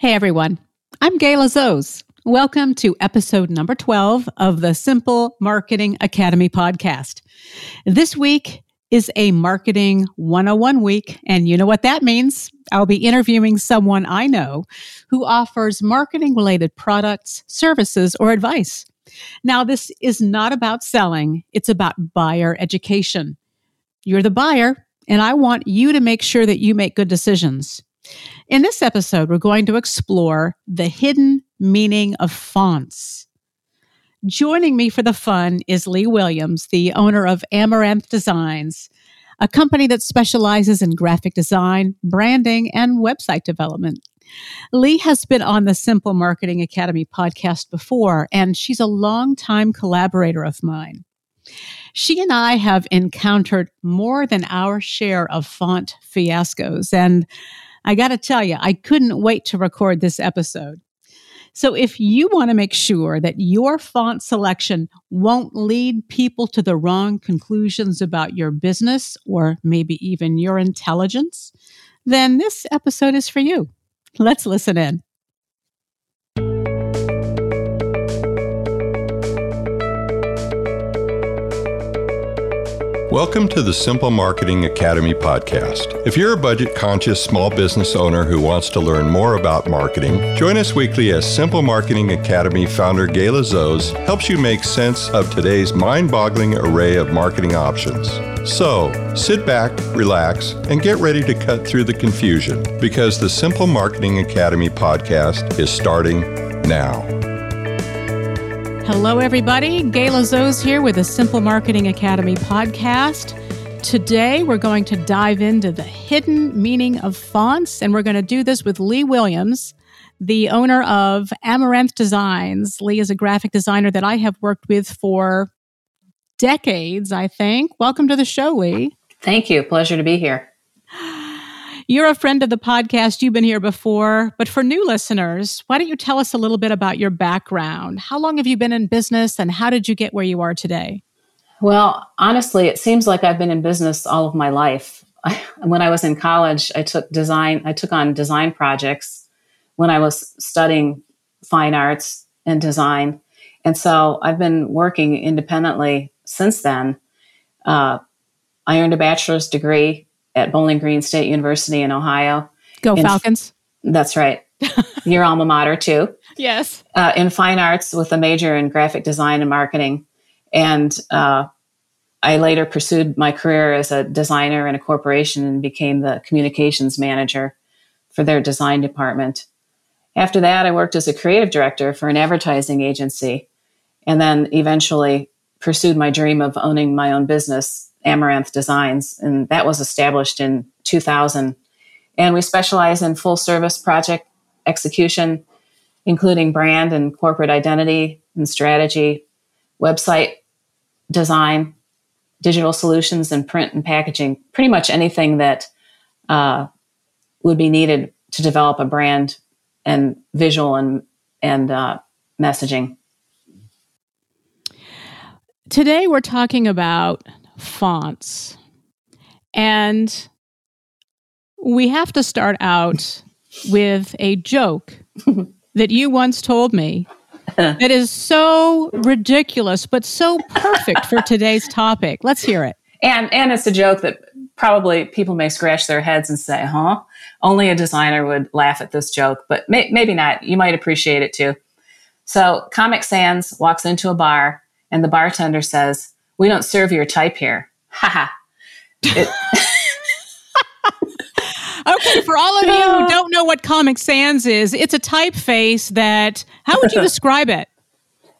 Hey everyone, I'm Gayla Zoz. Welcome to episode number 12 of the Simple Marketing Academy podcast. This week is a marketing 101 week, and you know what that means. I'll be interviewing someone I know who offers marketing related products, services, or advice. Now, this is not about selling, it's about buyer education. You're the buyer, and I want you to make sure that you make good decisions. In this episode, we're going to explore the hidden meaning of fonts. Joining me for the fun is Leigh Williams, the owner of Amaranth Designs, a company that specializes in graphic design, branding, and website development. Leigh has been on the Simple Marketing Academy podcast before, and she's a longtime collaborator of mine. She and I have encountered more than our share of font fiascos, and I got to tell you, I couldn't wait to record this episode. So, if you want to make sure that your font selection won't lead people to the wrong conclusions about your business or maybe even your intelligence, then this episode is for you. Let's listen in. Welcome to the Simple Marketing Academy podcast. If you're a budget conscious small business owner who wants to learn more about marketing, join us weekly as Simple Marketing Academy founder Gayla Zoz helps you make sense of today's mind boggling array of marketing options. So, sit back, relax, and get ready to cut through the confusion because the Simple Marketing Academy podcast is starting now. Hello, everybody. Gayla Zoz here with the Simple Marketing Academy podcast. Today, we're going to dive into the hidden meaning of fonts, and we're going to do this with Leigh Williams, the owner of Amaranth Designs. Leigh is a graphic designer that I have worked with for decades, I think. Welcome to the show, Leigh. Thank you. Pleasure to be here. You're a friend of the podcast. You've been here before. But for new listeners, why don't you tell us a little bit about your background? How long have you been in business and how did you get where you are today? Well, honestly, it seems like I've been in business all of my life. I, when I was in college, I took design, I took on design projects when I was studying fine arts and design. And so I've been working independently since then. Uh, I earned a bachelor's degree at Bowling Green State University in Ohio. Go in, Falcons. That's right. Your alma mater, too. Yes. Uh, in fine arts with a major in graphic design and marketing. And uh, I later pursued my career as a designer in a corporation and became the communications manager for their design department. After that, I worked as a creative director for an advertising agency and then eventually pursued my dream of owning my own business Amaranth Designs, and that was established in 2000. And we specialize in full service project execution, including brand and corporate identity and strategy, website design, digital solutions, and print and packaging. Pretty much anything that uh, would be needed to develop a brand and visual and and uh, messaging. Today, we're talking about fonts. And we have to start out with a joke that you once told me that is so ridiculous but so perfect for today's topic. Let's hear it. And and it's a joke that probably people may scratch their heads and say, "Huh?" Only a designer would laugh at this joke, but may, maybe not. You might appreciate it too. So, Comic Sans walks into a bar and the bartender says, we don't serve your type here. Haha. okay, for all of you who don't know what Comic Sans is, it's a typeface that, how would you describe it?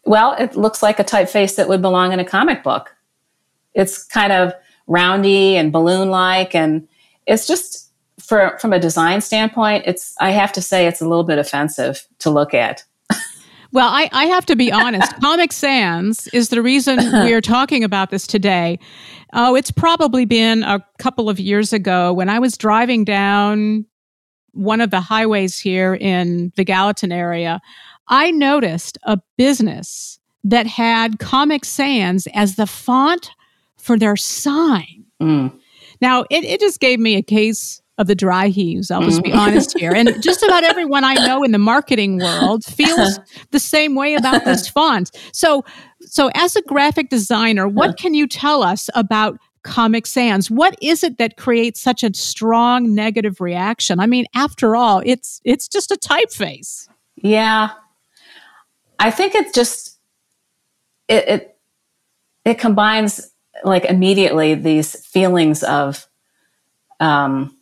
Well, it looks like a typeface that would belong in a comic book. It's kind of roundy and balloon like, and it's just, for, from a design standpoint, it's, I have to say, it's a little bit offensive to look at. Well, I, I have to be honest. Comic Sans is the reason we are talking about this today. Oh, it's probably been a couple of years ago when I was driving down one of the highways here in the Gallatin area. I noticed a business that had Comic Sans as the font for their sign. Mm. Now, it, it just gave me a case of the dry heaves. I'll just be mm-hmm. honest here. And just about everyone I know in the marketing world feels the same way about this font. So, so as a graphic designer, what can you tell us about Comic Sans? What is it that creates such a strong negative reaction? I mean, after all, it's it's just a typeface. Yeah. I think it's just it, it it combines like immediately these feelings of um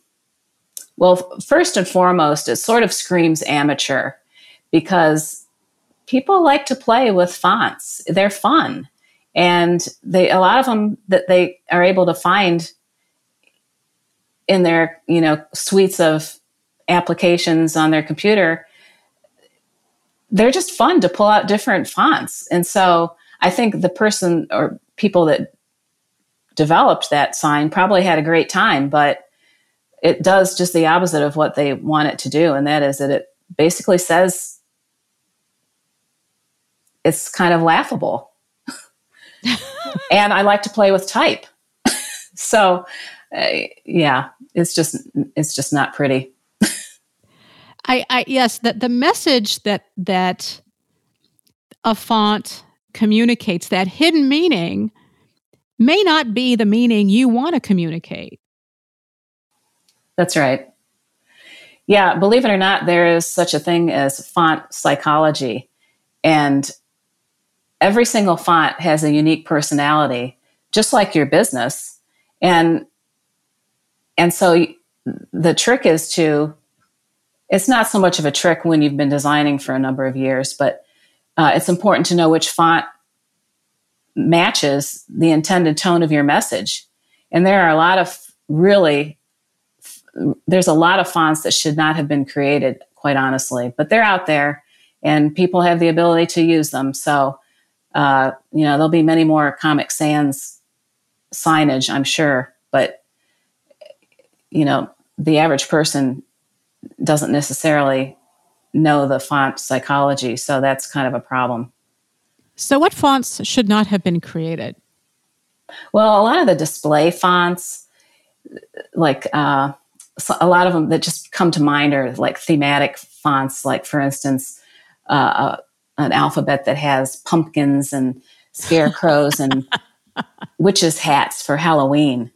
well first and foremost it sort of screams amateur because people like to play with fonts. They're fun. And they a lot of them that they are able to find in their you know suites of applications on their computer they're just fun to pull out different fonts. And so I think the person or people that developed that sign probably had a great time, but it does just the opposite of what they want it to do. And that is that it basically says it's kind of laughable. and I like to play with type. so, uh, yeah, it's just it's just not pretty. I, I yes, that the message that that a font communicates that hidden meaning may not be the meaning you want to communicate. That's right. Yeah, believe it or not, there is such a thing as font psychology. And every single font has a unique personality, just like your business. And and so the trick is to it's not so much of a trick when you've been designing for a number of years, but uh, it's important to know which font matches the intended tone of your message. And there are a lot of really, there's a lot of fonts that should not have been created, quite honestly, but they're out there and people have the ability to use them. So, uh, you know, there'll be many more Comic Sans signage, I'm sure, but, you know, the average person doesn't necessarily know the font psychology. So that's kind of a problem. So, what fonts should not have been created? Well, a lot of the display fonts, like uh, a lot of them that just come to mind are like thematic fonts, like, for instance, uh, uh an alphabet that has pumpkins and scarecrows and witches' hats for Halloween.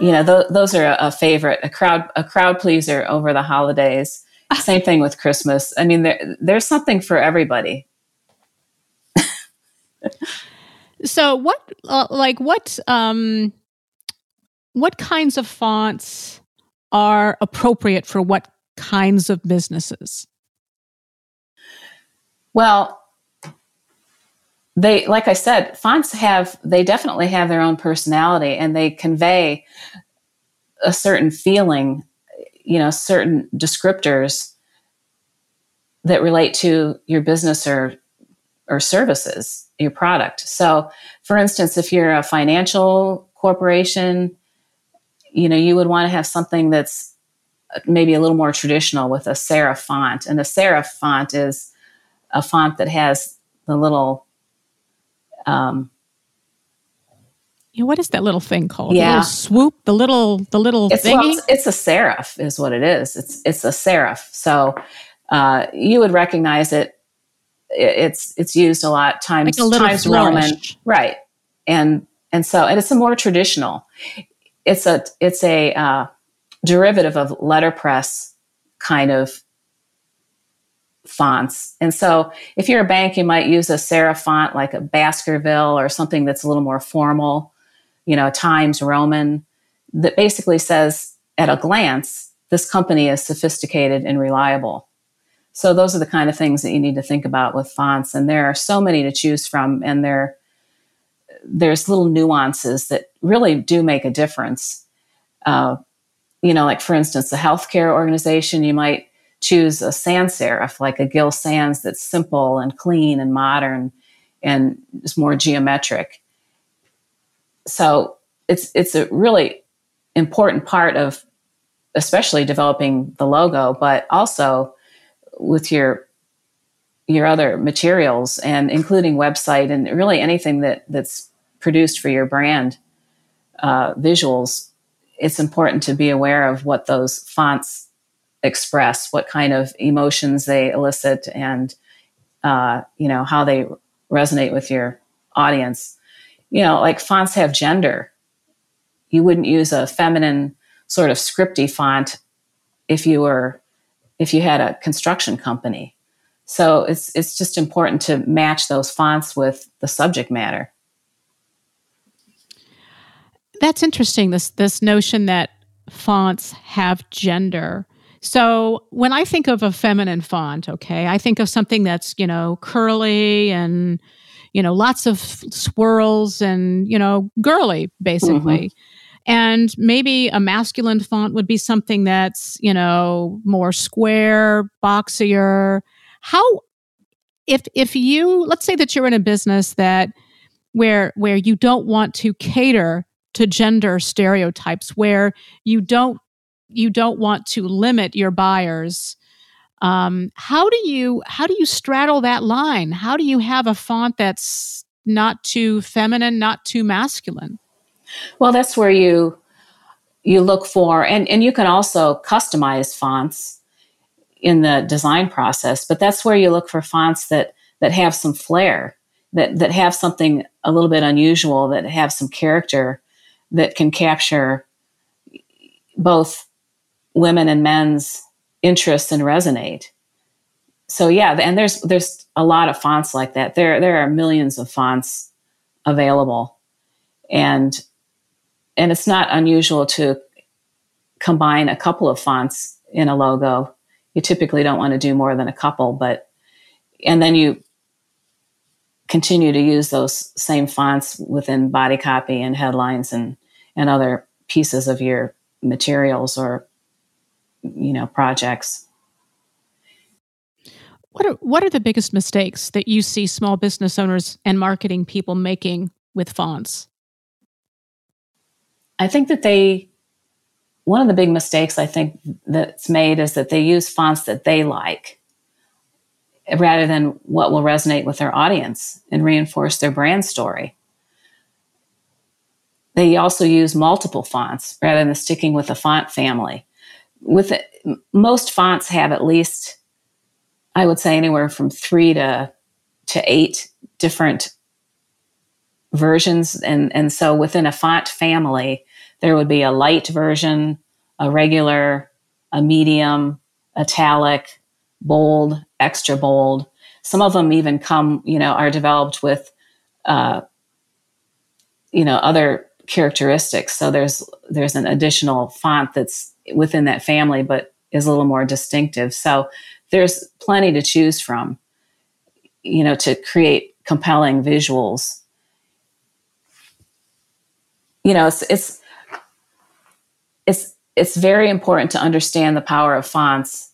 You know, th- those are a, a favorite, a crowd, a crowd pleaser over the holidays. Same thing with Christmas. I mean, there, there's something for everybody. so, what, uh, like, what, um, what kinds of fonts are appropriate for what kinds of businesses? Well, they, like I said, fonts have, they definitely have their own personality and they convey a certain feeling you know certain descriptors that relate to your business or or services your product so for instance if you're a financial corporation you know you would want to have something that's maybe a little more traditional with a serif font and a serif font is a font that has the little um, yeah, what is that little thing called? Yeah, the swoop, the little, the little it's, thingy. Well, it's, it's, a serif, is what it is. It's it's a serif. So uh, you would recognize it. It's it's used a lot times like times flourish. Roman, right? And and so and it's a more traditional. It's a it's a uh, derivative of letterpress kind of fonts. And so if you're a bank, you might use a serif font like a Baskerville or something that's a little more formal you know, Times Roman that basically says at a glance, this company is sophisticated and reliable. So those are the kind of things that you need to think about with fonts. And there are so many to choose from, and there there's little nuances that really do make a difference. Uh, you know, like for instance, a healthcare organization, you might choose a sans serif, like a Gill Sans that's simple and clean and modern and is more geometric so it's it's a really important part of especially developing the logo, but also with your your other materials and including website and really anything that that's produced for your brand uh, visuals it's important to be aware of what those fonts express, what kind of emotions they elicit, and uh, you know how they resonate with your audience. You know, like fonts have gender. You wouldn't use a feminine sort of scripty font if you were if you had a construction company. So it's it's just important to match those fonts with the subject matter. That's interesting. This this notion that fonts have gender. So when I think of a feminine font, okay, I think of something that's, you know, curly and, you know, lots of swirls and, you know, girly, basically. Mm-hmm. And maybe a masculine font would be something that's, you know, more square, boxier. How if if you let's say that you're in a business that where where you don't want to cater to gender stereotypes where you don't you don't want to limit your buyers. Um, how do you how do you straddle that line? How do you have a font that's not too feminine not too masculine? Well that's where you you look for and and you can also customize fonts in the design process but that's where you look for fonts that that have some flair that that have something a little bit unusual that have some character that can capture both women and men's interests and resonate. So yeah, and there's there's a lot of fonts like that. There there are millions of fonts available. And and it's not unusual to combine a couple of fonts in a logo. You typically don't want to do more than a couple, but and then you continue to use those same fonts within body copy and headlines and and other pieces of your materials or you know projects. What are what are the biggest mistakes that you see small business owners and marketing people making with fonts? I think that they one of the big mistakes i think that's made is that they use fonts that they like rather than what will resonate with their audience and reinforce their brand story they also use multiple fonts rather than sticking with a font family. With it, most fonts have at least, I would say, anywhere from three to to eight different versions, and and so within a font family, there would be a light version, a regular, a medium, italic, bold, extra bold. Some of them even come, you know, are developed with, uh, you know, other characteristics. So there's there's an additional font that's within that family, but is a little more distinctive. So there's plenty to choose from, you know, to create compelling visuals. You know, it's it's it's it's very important to understand the power of fonts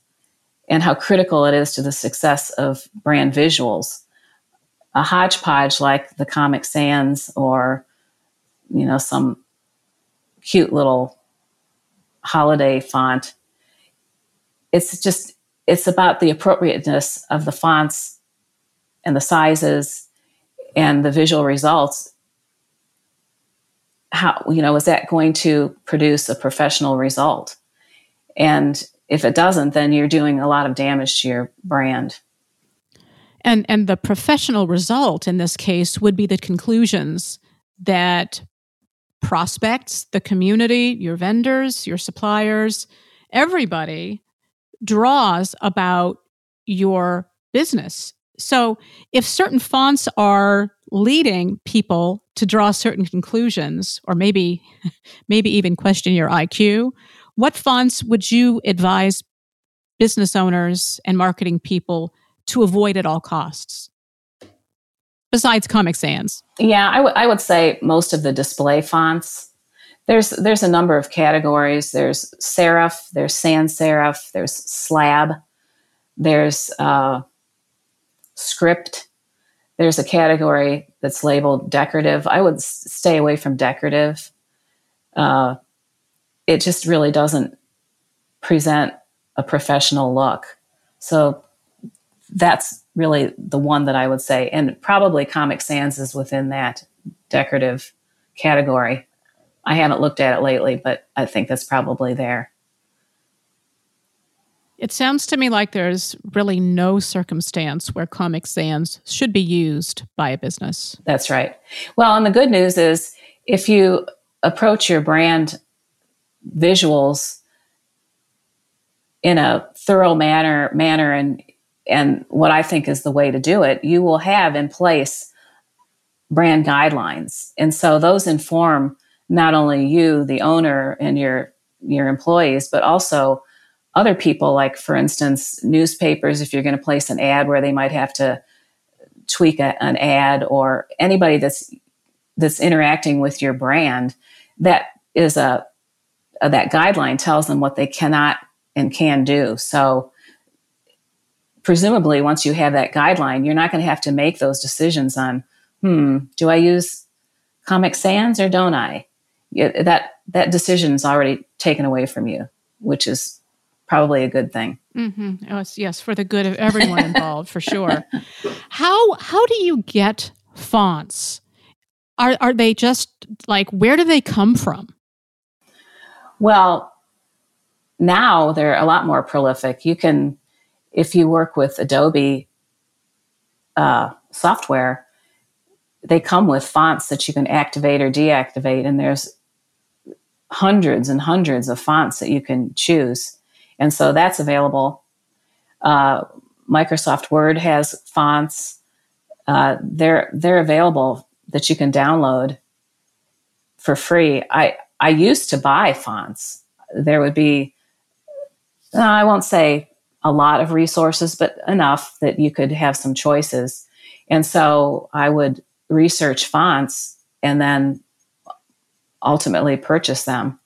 and how critical it is to the success of brand visuals. A hodgepodge like the Comic Sans or you know, some cute little holiday font. It's just, it's about the appropriateness of the fonts and the sizes and the visual results. How, you know, is that going to produce a professional result? And if it doesn't, then you're doing a lot of damage to your brand. And and the professional result in this case would be the conclusions that prospects, the community, your vendors, your suppliers, everybody draws about your business. So if certain fonts are leading people to draw certain conclusions or maybe maybe even question your IQ, what fonts would you advise business owners and marketing people to avoid at all costs? Besides Comic Sans? Yeah, I, w- I would say most of the display fonts. There's there's a number of categories. There's serif, there's sans serif, there's slab, there's uh, script. There's a category that's labeled decorative. I would s- stay away from decorative. Uh, it just really doesn't present a professional look. So that's really the one that I would say, and probably Comic Sans is within that decorative category. I haven't looked at it lately, but I think that's probably there. It sounds to me like there's really no circumstance where Comic Sans should be used by a business. That's right. Well, and the good news is if you approach your brand visuals in a thorough manner manner and and what I think is the way to do it, you will have in place brand guidelines. And so those inform not only you, the owner, and your your employees, but also other people, like for instance, newspapers, if you're going to place an ad where they might have to tweak a, an ad or anybody that's that's interacting with your brand, that is a, a that guideline tells them what they cannot and can do. So presumably once you have that guideline, you're not going to have to make those decisions on, hmm, do I use Comic Sans or don't I? that that decision is already taken away from you, which is probably a good thing. Mm-hmm. Yes, yes, for the good of everyone involved, for sure. How how do you get fonts? Are are they just like where do they come from? Well, now they're a lot more prolific. You can, if you work with Adobe uh, software, they come with fonts that you can activate or deactivate, and there's hundreds and hundreds of fonts that you can choose. And so that's available. Uh, Microsoft Word has fonts. Uh, they're they're available that you can download for free. I I used to buy fonts. There would be uh, I won't say a lot of resources, but enough that you could have some choices. And so I would research fonts and then ultimately purchase them.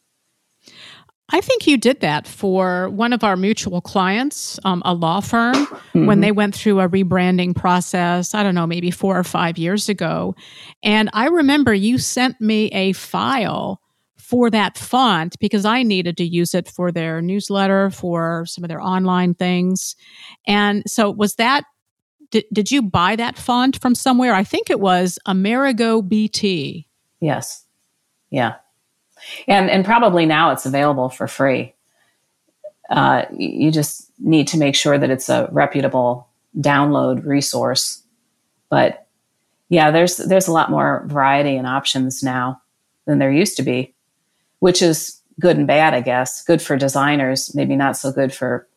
I think you did that for one of our mutual clients, um, a law firm, mm-hmm. when they went through a rebranding process, I don't know, maybe four or five years ago. And I remember you sent me a file for that font because I needed to use it for their newsletter, for some of their online things. And so, was that, did, did you buy that font from somewhere? I think it was Amerigo BT. Yes. Yeah. And and probably now it's available for free. Uh, you just need to make sure that it's a reputable download resource. But yeah, there's there's a lot more variety and options now than there used to be, which is good and bad, I guess. Good for designers, maybe not so good for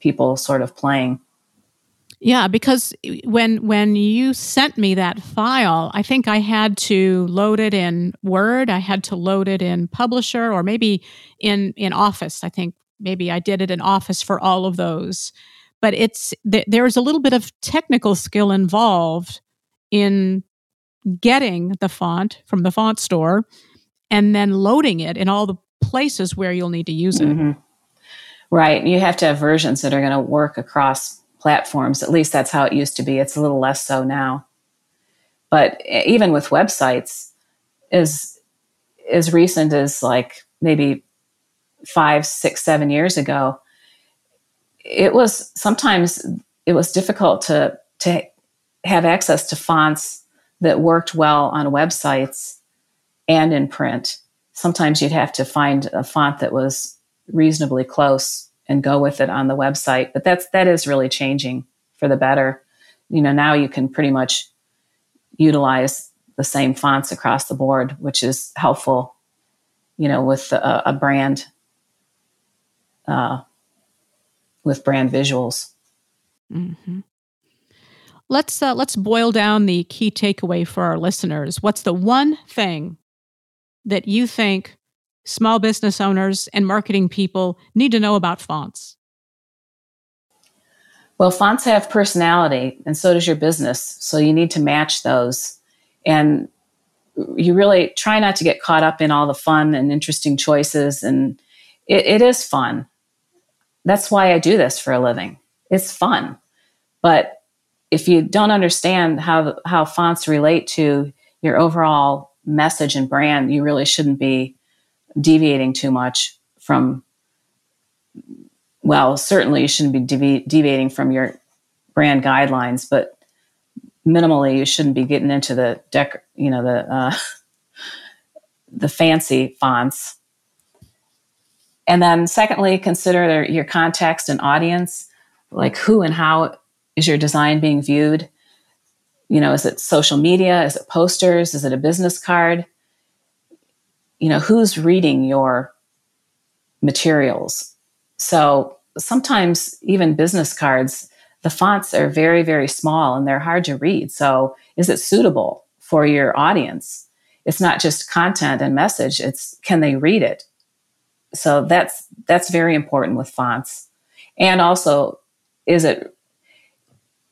people sort of playing. Yeah, because when when you sent me that file, I think I had to load it in Word, I had to load it in Publisher or maybe in in Office. I think maybe I did it in Office for all of those. But it's th- there's a little bit of technical skill involved in getting the font from the font store and then loading it in all the places where you'll need to use it. Mm-hmm. Right. You have to have versions that are going to work across platforms. At least that's how it used to be. It's a little less so now. But even with websites, as as recent as like maybe five, six, seven years ago, it was sometimes it was difficult to to have access to fonts that worked well on websites and in print. Sometimes you'd have to find a font that was reasonably close and go with it on the website. But that's that is really changing for the better. You know, now you can pretty much utilize the same fonts across the board, which is helpful. You know, with a, a brand, uh, with brand visuals. Mm-hmm. Let's uh, let's boil down the key takeaway for our listeners. What's the one thing that you think small business owners and marketing people need to know about fonts? Well, fonts have personality, and so does your business. So you need to match those. And you really try not to get caught up in all the fun and interesting choices. And it, it is fun. That's why I do this for a living. It's fun. But if you don't understand how, how fonts relate to your overall message and brand, you really shouldn't be deviating too much from well certainly you shouldn't be devi- deviating from your brand guidelines but minimally you shouldn't be getting into the dec you know the uh, the fancy fonts. And then, secondly, consider your context and audience, like who and how is your design being viewed? You know, is it social media? Is it posters? Is it a business card? You know, who's reading your materials? So sometimes even business cards, the fonts are very, very small and they're hard to read. So is it suitable for your audience? It's not just content and message, it's can they read it? So that's that's very important with fonts. And also, is it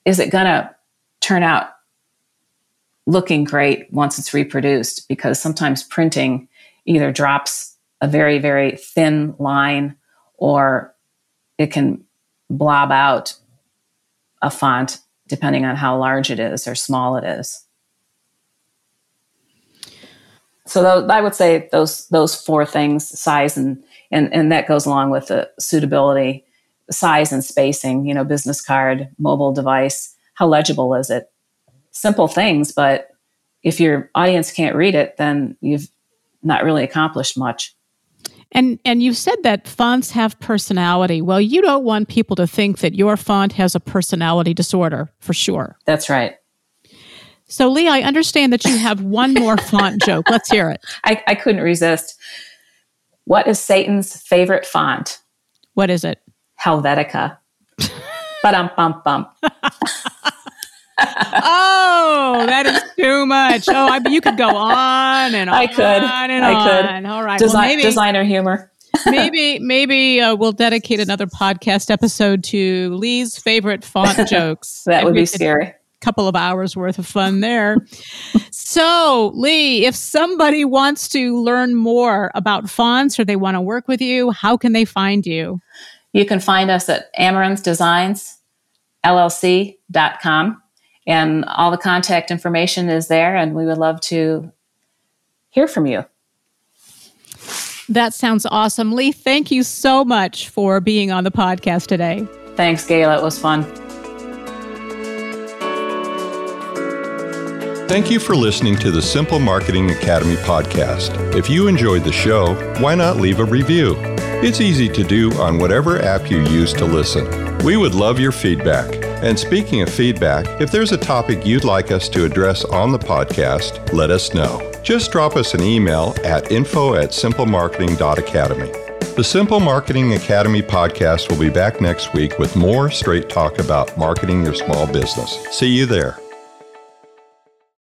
is it gonna turn out looking great once it's reproduced? Because sometimes printing either drops a very, very thin line or it can blob out a font depending on how large it is or small it is. So th- I would say those those four things: size and and and that goes along with the suitability, size and spacing. You know, business card, mobile device. How legible is it? Simple things, but if your audience can't read it, then you've not really accomplished much. And and you've said that fonts have personality. Well, you don't want people to think that your font has a personality disorder, for sure. That's right. So, Leigh, I understand that you have one more font joke. Let's hear it. I, I couldn't resist. What is Satan's favorite font? What is it? Helvetica. But um bum bum. Oh, that is too much. Oh, I, you could go on and on. I could. On and I on. could. All right. Desi- well, maybe, designer humor. maybe, maybe uh, we'll dedicate another podcast episode to Leigh's favorite font jokes. that would be scary. couple of hours worth of fun there. so, Leigh, if somebody wants to learn more about fonts or they want to work with you, how can they find you? You can find us at Amaranth Designs, LLC.com. And all the contact information is there, and we would love to hear from you. That sounds awesome. Leigh, thank you so much for being on the podcast today. Thanks, Gayla. It was fun. Thank you for listening to the Simple Marketing Academy podcast. If you enjoyed the show, why not leave a review? It's easy to do on whatever app you use to listen. We would love your feedback. And speaking of feedback, if there's a topic you'd like us to address on the podcast, let us know. Just drop us an email at info at simplemarketing.academy. The Simple Marketing Academy podcast will be back next week with more straight talk about marketing your small business. See you there.